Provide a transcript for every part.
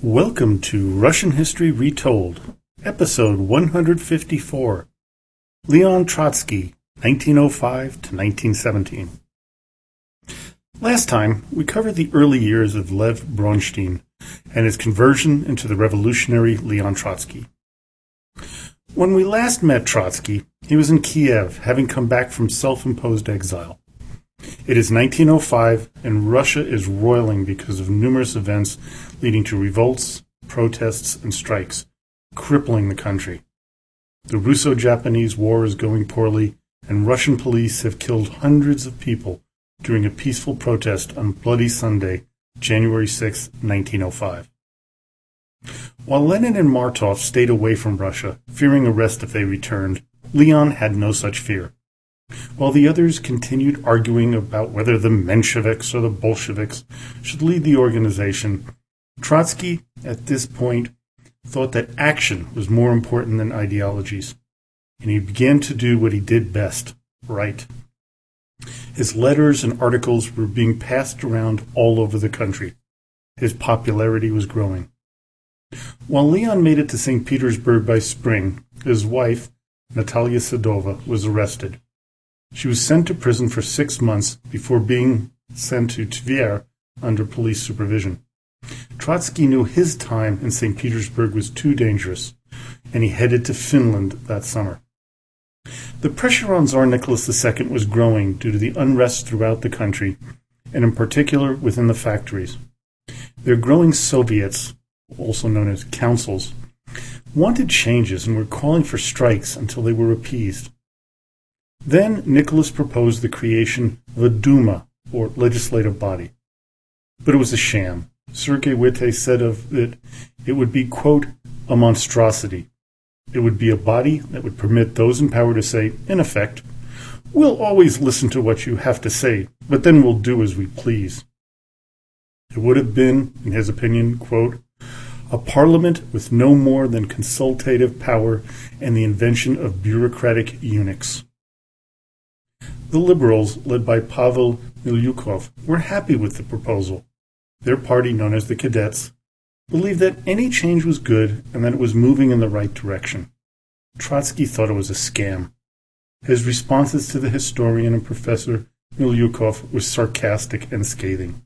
Welcome to Russian History Retold, Episode 154 Leon Trotsky, 1905 to 1917. Last time, we covered the early years of Lev Bronstein and his conversion into the revolutionary Leon Trotsky. When we last met Trotsky, he was in Kiev, having come back from self imposed exile. It is 1905, and Russia is roiling because of numerous events leading to revolts, protests, and strikes, crippling the country. The Russo Japanese War is going poorly, and Russian police have killed hundreds of people during a peaceful protest on Bloody Sunday, January 6, 1905. While Lenin and Martov stayed away from Russia, fearing arrest if they returned, Leon had no such fear. While the others continued arguing about whether the Mensheviks or the Bolsheviks should lead the organization, Trotsky, at this point, thought that action was more important than ideologies, and he began to do what he did best write. His letters and articles were being passed around all over the country. His popularity was growing. While Leon made it to St. Petersburg by spring, his wife, Natalia Sedova, was arrested. She was sent to prison for six months before being sent to Tver under police supervision. Trotsky knew his time in St. Petersburg was too dangerous, and he headed to Finland that summer. The pressure on Tsar Nicholas II was growing due to the unrest throughout the country, and in particular within the factories. Their growing Soviets, also known as councils, wanted changes and were calling for strikes until they were appeased. Then Nicholas proposed the creation of a Duma, or legislative body. But it was a sham. Sergei Witte said of it, it would be, quote, a monstrosity. It would be a body that would permit those in power to say, in effect, we'll always listen to what you have to say, but then we'll do as we please. It would have been, in his opinion, quote, a parliament with no more than consultative power and the invention of bureaucratic eunuchs. The Liberals, led by Pavel Milyukov, were happy with the proposal. Their party, known as the Cadets, believed that any change was good and that it was moving in the right direction. Trotsky thought it was a scam. His responses to the historian and professor Milyukov were sarcastic and scathing.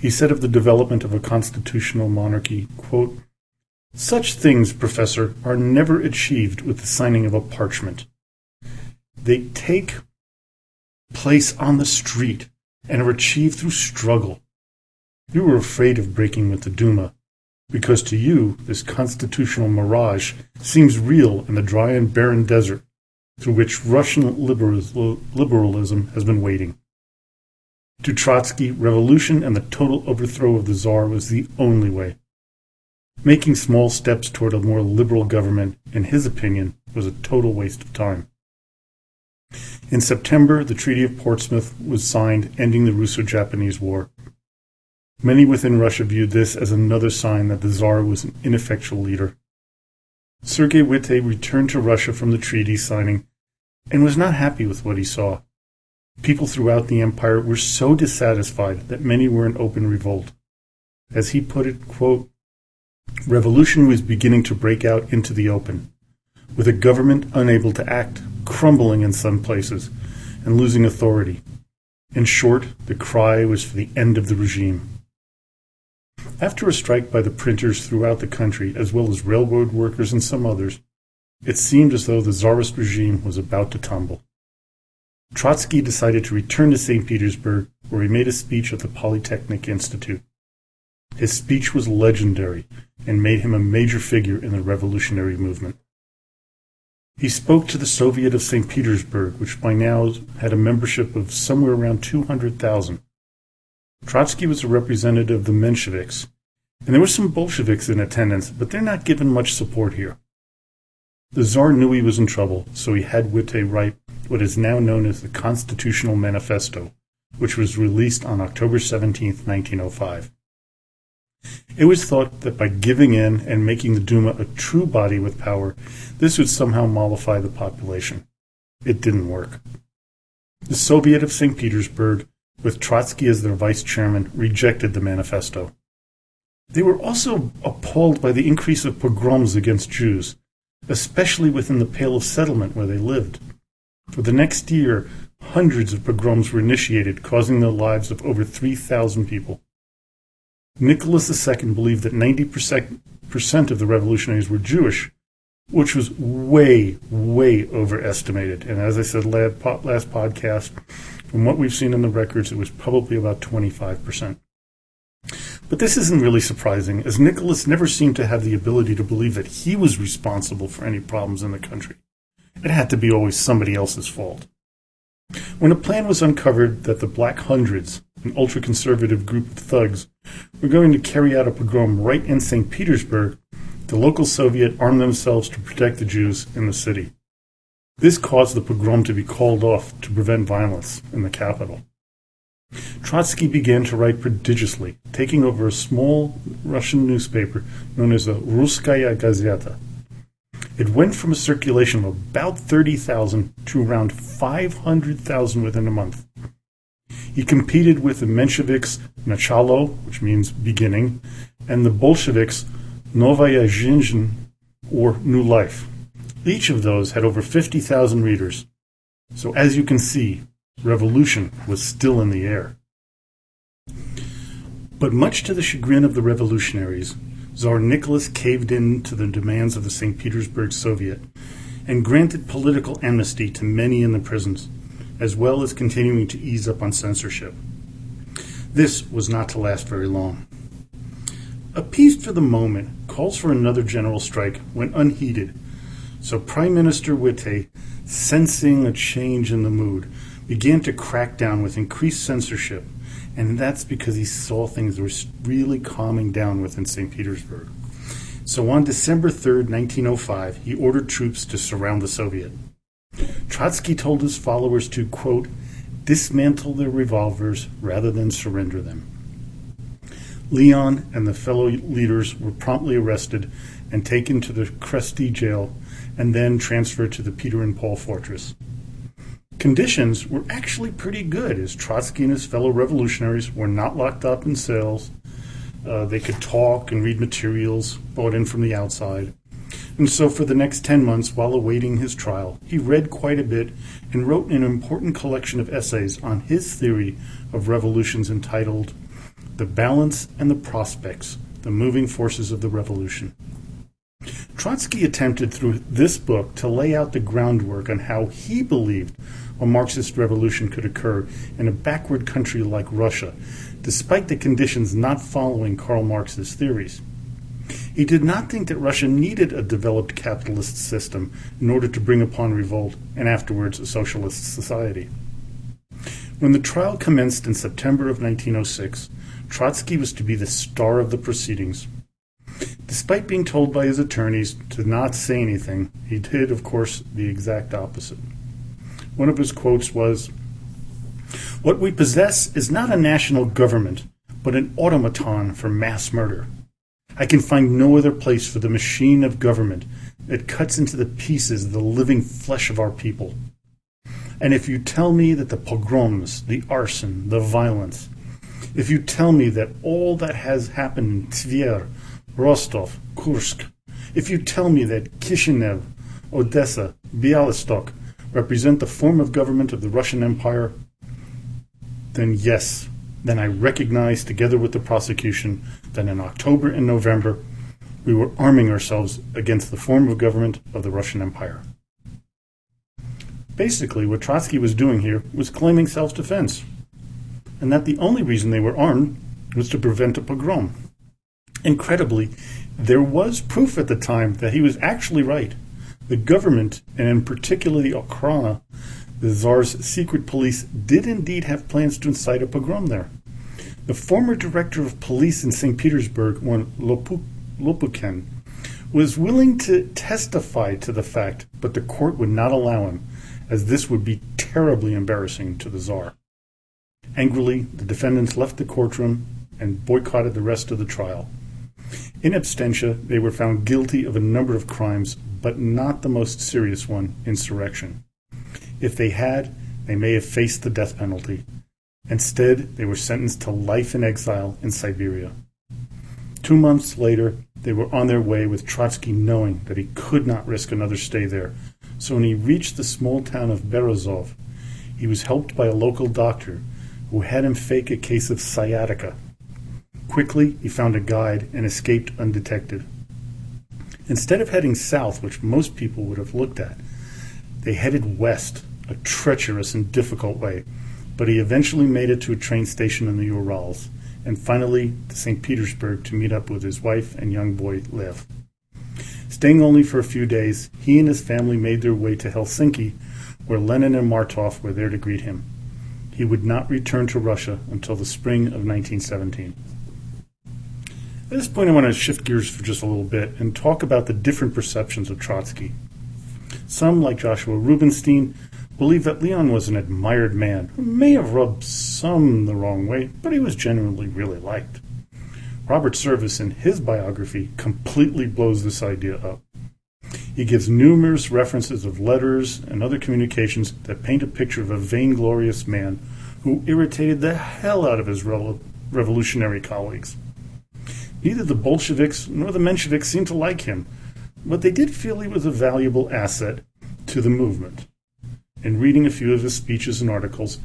He said of the development of a constitutional monarchy, quote, Such things, Professor, are never achieved with the signing of a parchment. They take place on the street and are achieved through struggle. You were afraid of breaking with the Duma, because to you this constitutional mirage seems real in the dry and barren desert through which Russian liberalism has been waiting. To Trotsky, revolution and the total overthrow of the Tsar was the only way. Making small steps toward a more liberal government, in his opinion, was a total waste of time. In September, the Treaty of Portsmouth was signed, ending the Russo Japanese War. Many within Russia viewed this as another sign that the Tsar was an ineffectual leader. Sergei Witte returned to Russia from the treaty signing and was not happy with what he saw. People throughout the empire were so dissatisfied that many were in open revolt. As he put it, quote, revolution was beginning to break out into the open, with a government unable to act, crumbling in some places, and losing authority. In short, the cry was for the end of the regime. After a strike by the printers throughout the country, as well as railroad workers and some others, it seemed as though the Tsarist regime was about to tumble. Trotsky decided to return to St. Petersburg, where he made a speech at the Polytechnic Institute. His speech was legendary and made him a major figure in the revolutionary movement. He spoke to the Soviet of St. Petersburg, which by now had a membership of somewhere around 200,000. Trotsky was a representative of the Mensheviks, and there were some Bolsheviks in attendance, but they're not given much support here. The Tsar knew he was in trouble, so he had Witte write what is now known as the Constitutional Manifesto, which was released on October 17, 1905. It was thought that by giving in and making the Duma a true body with power, this would somehow mollify the population. It didn't work. The Soviet of St. Petersburg, with Trotsky as their vice chairman, rejected the manifesto. They were also appalled by the increase of pogroms against Jews, especially within the Pale of Settlement where they lived. For the next year, hundreds of pogroms were initiated, causing the lives of over 3,000 people. Nicholas II believed that 90% of the revolutionaries were Jewish, which was way, way overestimated. And as I said last podcast, from what we've seen in the records, it was probably about 25%. But this isn't really surprising, as Nicholas never seemed to have the ability to believe that he was responsible for any problems in the country. It had to be always somebody else's fault. When a plan was uncovered that the Black Hundreds, an ultra conservative group of thugs, were going to carry out a pogrom right in St. Petersburg, the local Soviet armed themselves to protect the Jews in the city. This caused the pogrom to be called off to prevent violence in the capital. Trotsky began to write prodigiously, taking over a small Russian newspaper known as the Russkaya Gazeta. It went from a circulation of about 30,000 to around 500,000 within a month. He competed with the Mensheviks Nachalo, which means beginning, and the Bolsheviks Novaya Zhizn, or New Life. Each of those had over 50,000 readers. So as you can see, Revolution was still in the air. But much to the chagrin of the revolutionaries, Tsar Nicholas caved in to the demands of the St. Petersburg Soviet and granted political amnesty to many in the prisons, as well as continuing to ease up on censorship. This was not to last very long. Appeased for the moment, calls for another general strike went unheeded, so Prime Minister Witte, sensing a change in the mood, began to crack down with increased censorship, and that's because he saw things were really calming down within St. Petersburg. So on December 3, 1905, he ordered troops to surround the Soviet. Trotsky told his followers to, quote, dismantle their revolvers rather than surrender them. Leon and the fellow leaders were promptly arrested and taken to the Kresty jail and then transferred to the Peter and Paul fortress conditions were actually pretty good, as Trotsky and his fellow revolutionaries were not locked up in cells. Uh, they could talk and read materials brought in from the outside. And so, for the next 10 months, while awaiting his trial, he read quite a bit and wrote an important collection of essays on his theory of revolutions entitled The Balance and the Prospects The Moving Forces of the Revolution. Trotsky attempted through this book to lay out the groundwork on how he believed a Marxist revolution could occur in a backward country like Russia, despite the conditions not following Karl Marx's theories. He did not think that Russia needed a developed capitalist system in order to bring upon revolt and afterwards a socialist society. When the trial commenced in September of 1906, Trotsky was to be the star of the proceedings. Despite being told by his attorneys to not say anything, he did, of course, the exact opposite. One of his quotes was What we possess is not a national government, but an automaton for mass murder. I can find no other place for the machine of government that cuts into the pieces the living flesh of our people. And if you tell me that the pogroms, the arson, the violence, if you tell me that all that has happened in Tver, Rostov, Kursk, if you tell me that Kishinev, Odessa, Bialystok represent the form of government of the Russian Empire, then yes, then I recognize, together with the prosecution, that in October and November we were arming ourselves against the form of government of the Russian Empire. Basically, what Trotsky was doing here was claiming self defense, and that the only reason they were armed was to prevent a pogrom. Incredibly, there was proof at the time that he was actually right. The government, and in particular the Okhrana, the Tsar's secret police, did indeed have plans to incite a pogrom there. The former director of police in St. Petersburg, one Lopukhin, was willing to testify to the fact, but the court would not allow him, as this would be terribly embarrassing to the Tsar. Angrily, the defendants left the courtroom and boycotted the rest of the trial. In absentia, they were found guilty of a number of crimes, but not the most serious one, insurrection. If they had, they may have faced the death penalty. Instead, they were sentenced to life in exile in Siberia. Two months later, they were on their way with Trotsky knowing that he could not risk another stay there. So when he reached the small town of Berezov, he was helped by a local doctor who had him fake a case of sciatica. Quickly, he found a guide and escaped undetected. Instead of heading south, which most people would have looked at, they headed west, a treacherous and difficult way, but he eventually made it to a train station in the Urals and finally to St. Petersburg to meet up with his wife and young boy Lev. Staying only for a few days, he and his family made their way to Helsinki, where Lenin and Martov were there to greet him. He would not return to Russia until the spring of 1917. At this point, I want to shift gears for just a little bit and talk about the different perceptions of Trotsky. Some, like Joshua Rubenstein, believe that Leon was an admired man who may have rubbed some the wrong way, but he was genuinely really liked. Robert Service, in his biography, completely blows this idea up. He gives numerous references of letters and other communications that paint a picture of a vainglorious man who irritated the hell out of his revolutionary colleagues. Neither the Bolsheviks nor the Mensheviks seemed to like him, but they did feel he was a valuable asset to the movement. In reading a few of his speeches and articles,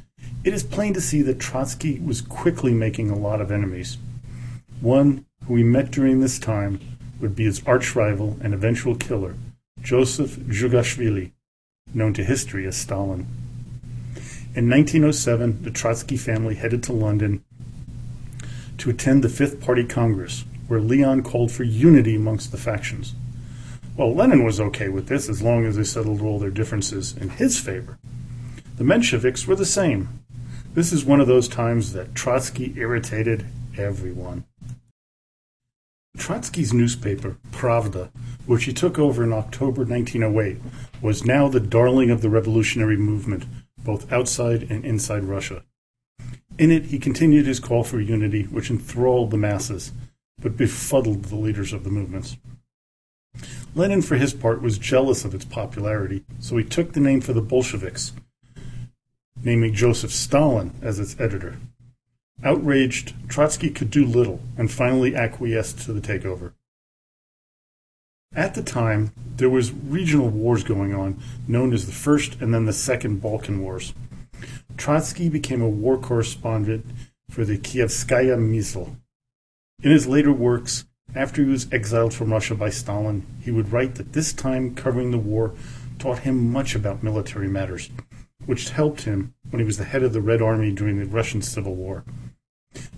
it is plain to see that Trotsky was quickly making a lot of enemies. One who he met during this time would be his arch rival and eventual killer, Joseph Djugashvili, known to history as Stalin. In 1907, the Trotsky family headed to London to attend the Fifth Party Congress, where Leon called for unity amongst the factions. Well, Lenin was okay with this as long as they settled all their differences in his favor. The Mensheviks were the same. This is one of those times that Trotsky irritated everyone. Trotsky's newspaper, Pravda, which he took over in October 1908, was now the darling of the revolutionary movement, both outside and inside Russia. In it, he continued his call for unity, which enthralled the masses, but befuddled the leaders of the movements. Lenin, for his part, was jealous of its popularity, so he took the name for the Bolsheviks, naming Joseph Stalin as its editor. Outraged, Trotsky could do little and finally acquiesced to the takeover. At the time, there was regional wars going on, known as the First and then the Second Balkan Wars. Trotsky became a war correspondent for the Kievskaya Misl. In his later works, after he was exiled from Russia by Stalin, he would write that this time covering the war taught him much about military matters, which helped him when he was the head of the Red Army during the Russian Civil War.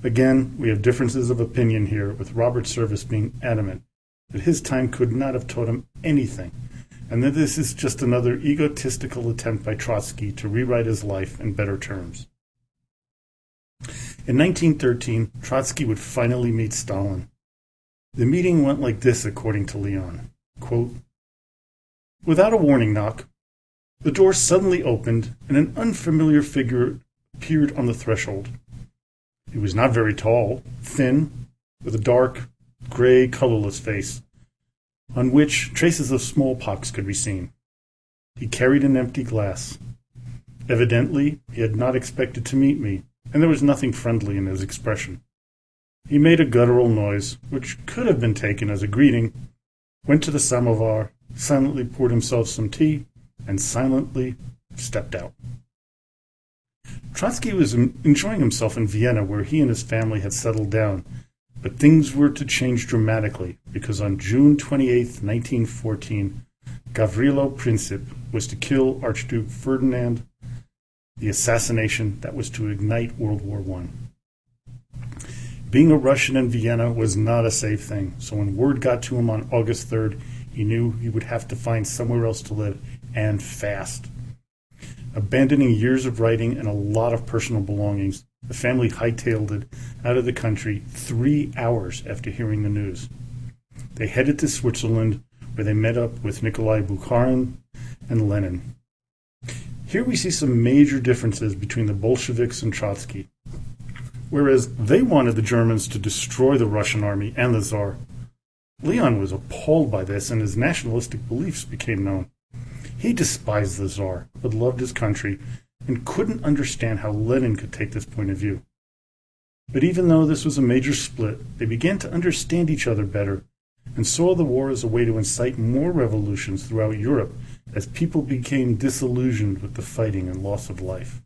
Again, we have differences of opinion here, with Robert Service being adamant that his time could not have taught him anything, and that this is just another egotistical attempt by Trotsky to rewrite his life in better terms. In 1913, Trotsky would finally meet Stalin, the meeting went like this, according to Leon. Quote, Without a warning knock, the door suddenly opened and an unfamiliar figure appeared on the threshold. He was not very tall, thin, with a dark, gray, colorless face, on which traces of smallpox could be seen. He carried an empty glass. Evidently, he had not expected to meet me, and there was nothing friendly in his expression. He made a guttural noise, which could have been taken as a greeting, went to the samovar, silently poured himself some tea, and silently stepped out. Trotsky was enjoying himself in Vienna, where he and his family had settled down, but things were to change dramatically because on June 28, 1914, Gavrilo Princip was to kill Archduke Ferdinand, the assassination that was to ignite World War I. Being a Russian in Vienna was not a safe thing, so when word got to him on August 3rd, he knew he would have to find somewhere else to live, and fast. Abandoning years of writing and a lot of personal belongings, the family hightailed it out of the country three hours after hearing the news. They headed to Switzerland, where they met up with Nikolai Bukharin and Lenin. Here we see some major differences between the Bolsheviks and Trotsky whereas they wanted the Germans to destroy the Russian army and the Tsar. Leon was appalled by this, and his nationalistic beliefs became known. He despised the Tsar, but loved his country, and couldn't understand how Lenin could take this point of view. But even though this was a major split, they began to understand each other better and saw the war as a way to incite more revolutions throughout Europe as people became disillusioned with the fighting and loss of life.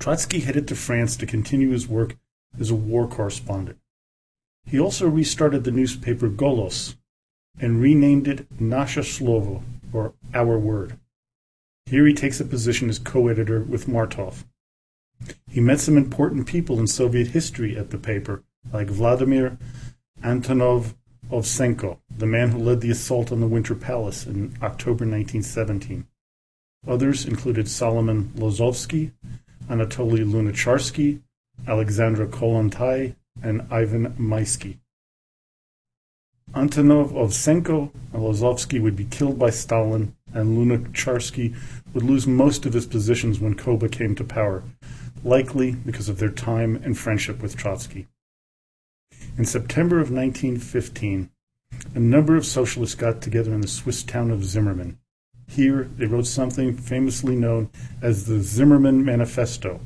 Trotsky headed to France to continue his work as a war correspondent. He also restarted the newspaper Golos and renamed it Nasha Slovo, or Our Word. Here he takes a position as co-editor with Martov. He met some important people in Soviet history at the paper, like Vladimir Antonov Ovsenko, the man who led the assault on the Winter Palace in October 1917. Others included Solomon Lozovsky, Anatoly Lunacharsky, Alexandra Kollontai, and Ivan Maisky. Antonov Ovsenko and Lozovsky would be killed by Stalin, and Lunacharsky would lose most of his positions when Koba came to power, likely because of their time and friendship with Trotsky. In September of 1915, a number of socialists got together in the Swiss town of Zimmermann. Here, they wrote something famously known as the Zimmermann Manifesto,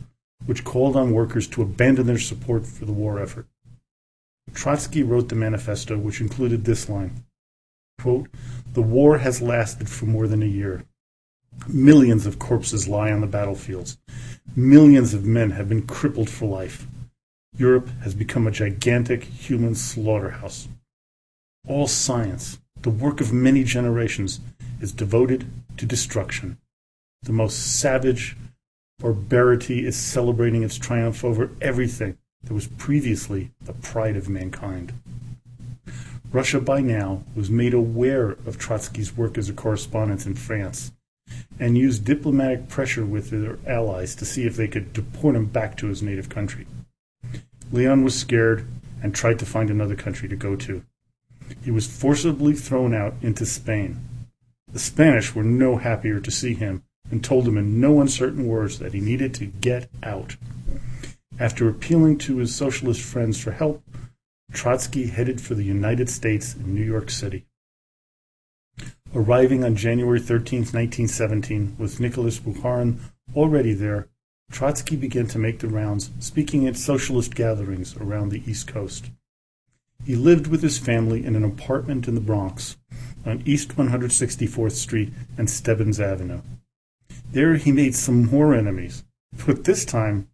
which called on workers to abandon their support for the war effort. Trotsky wrote the manifesto, which included this line quote, The war has lasted for more than a year. Millions of corpses lie on the battlefields. Millions of men have been crippled for life. Europe has become a gigantic human slaughterhouse. All science, the work of many generations, is devoted to destruction. The most savage barbarity is celebrating its triumph over everything that was previously the pride of mankind. Russia by now was made aware of Trotsky's work as a correspondent in France and used diplomatic pressure with their allies to see if they could deport him back to his native country. Leon was scared and tried to find another country to go to. He was forcibly thrown out into Spain. The Spanish were no happier to see him and told him in no uncertain words that he needed to get out. After appealing to his socialist friends for help, Trotsky headed for the United States in New York City. Arriving on January 13, 1917, with Nicholas Bukharin already there, Trotsky began to make the rounds, speaking at socialist gatherings around the East Coast. He lived with his family in an apartment in the Bronx on East 164th Street and Stebbins Avenue. There he made some more enemies, but this time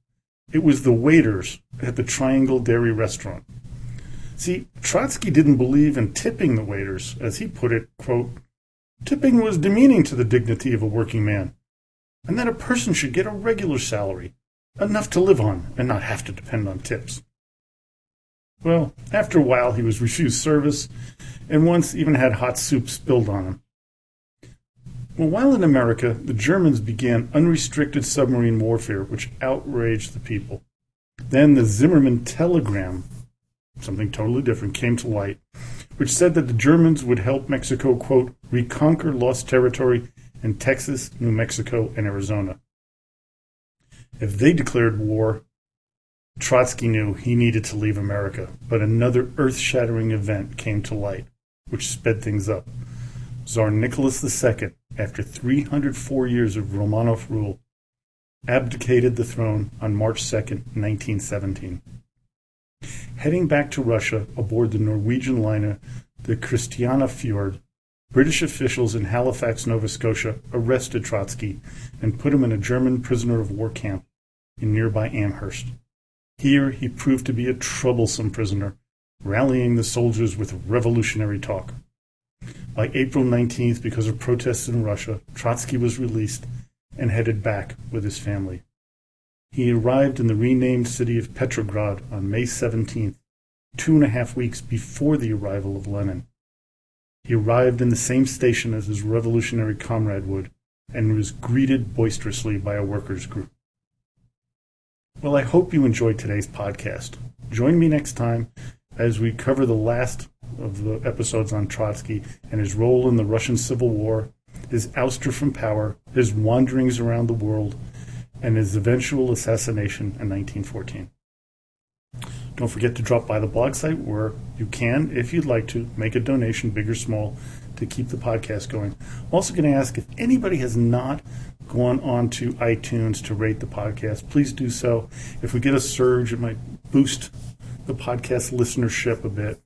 it was the waiters at the Triangle Dairy Restaurant. See, Trotsky didn't believe in tipping the waiters, as he put it, quote, tipping was demeaning to the dignity of a working man, and that a person should get a regular salary, enough to live on and not have to depend on tips. Well, after a while he was refused service, and once even had hot soup spilled on him. Well, while in America, the Germans began unrestricted submarine warfare, which outraged the people. Then the Zimmermann telegram, something totally different, came to light, which said that the Germans would help Mexico, quote, reconquer lost territory in Texas, New Mexico, and Arizona. If they declared war, Trotsky knew he needed to leave America, but another earth shattering event came to light, which sped things up. Tsar Nicholas II after 304 years of Romanov rule, abdicated the throne on March 2, 1917. Heading back to Russia aboard the Norwegian liner the Christiana Fjord, British officials in Halifax, Nova Scotia arrested Trotsky and put him in a German prisoner of war camp in nearby Amherst. Here he proved to be a troublesome prisoner, rallying the soldiers with revolutionary talk. By April 19th, because of protests in Russia, Trotsky was released and headed back with his family. He arrived in the renamed city of Petrograd on May 17th, two and a half weeks before the arrival of Lenin. He arrived in the same station as his revolutionary comrade would and was greeted boisterously by a workers' group. Well, I hope you enjoyed today's podcast. Join me next time as we cover the last of the episodes on Trotsky and his role in the Russian Civil War, his ouster from power, his wanderings around the world, and his eventual assassination in 1914. Don't forget to drop by the blog site where you can, if you'd like to, make a donation, big or small, to keep the podcast going. I'm also going to ask if anybody has not go on, on to iTunes to rate the podcast. Please do so. If we get a surge, it might boost the podcast listenership a bit,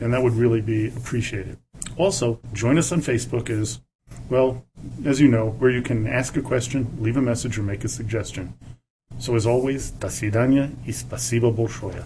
and that would really be appreciated. Also, join us on Facebook as well, as you know, where you can ask a question, leave a message, or make a suggestion. So as always, до свидания и спасибо большое.